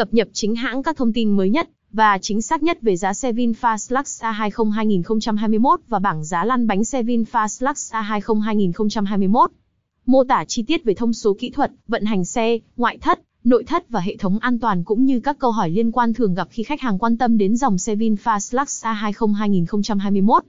cập nhật chính hãng các thông tin mới nhất và chính xác nhất về giá xe VinFast Lux A20 2021 và bảng giá lăn bánh xe VinFast Lux A20 2021. Mô tả chi tiết về thông số kỹ thuật, vận hành xe, ngoại thất, nội thất và hệ thống an toàn cũng như các câu hỏi liên quan thường gặp khi khách hàng quan tâm đến dòng xe VinFast Lux A20 2021.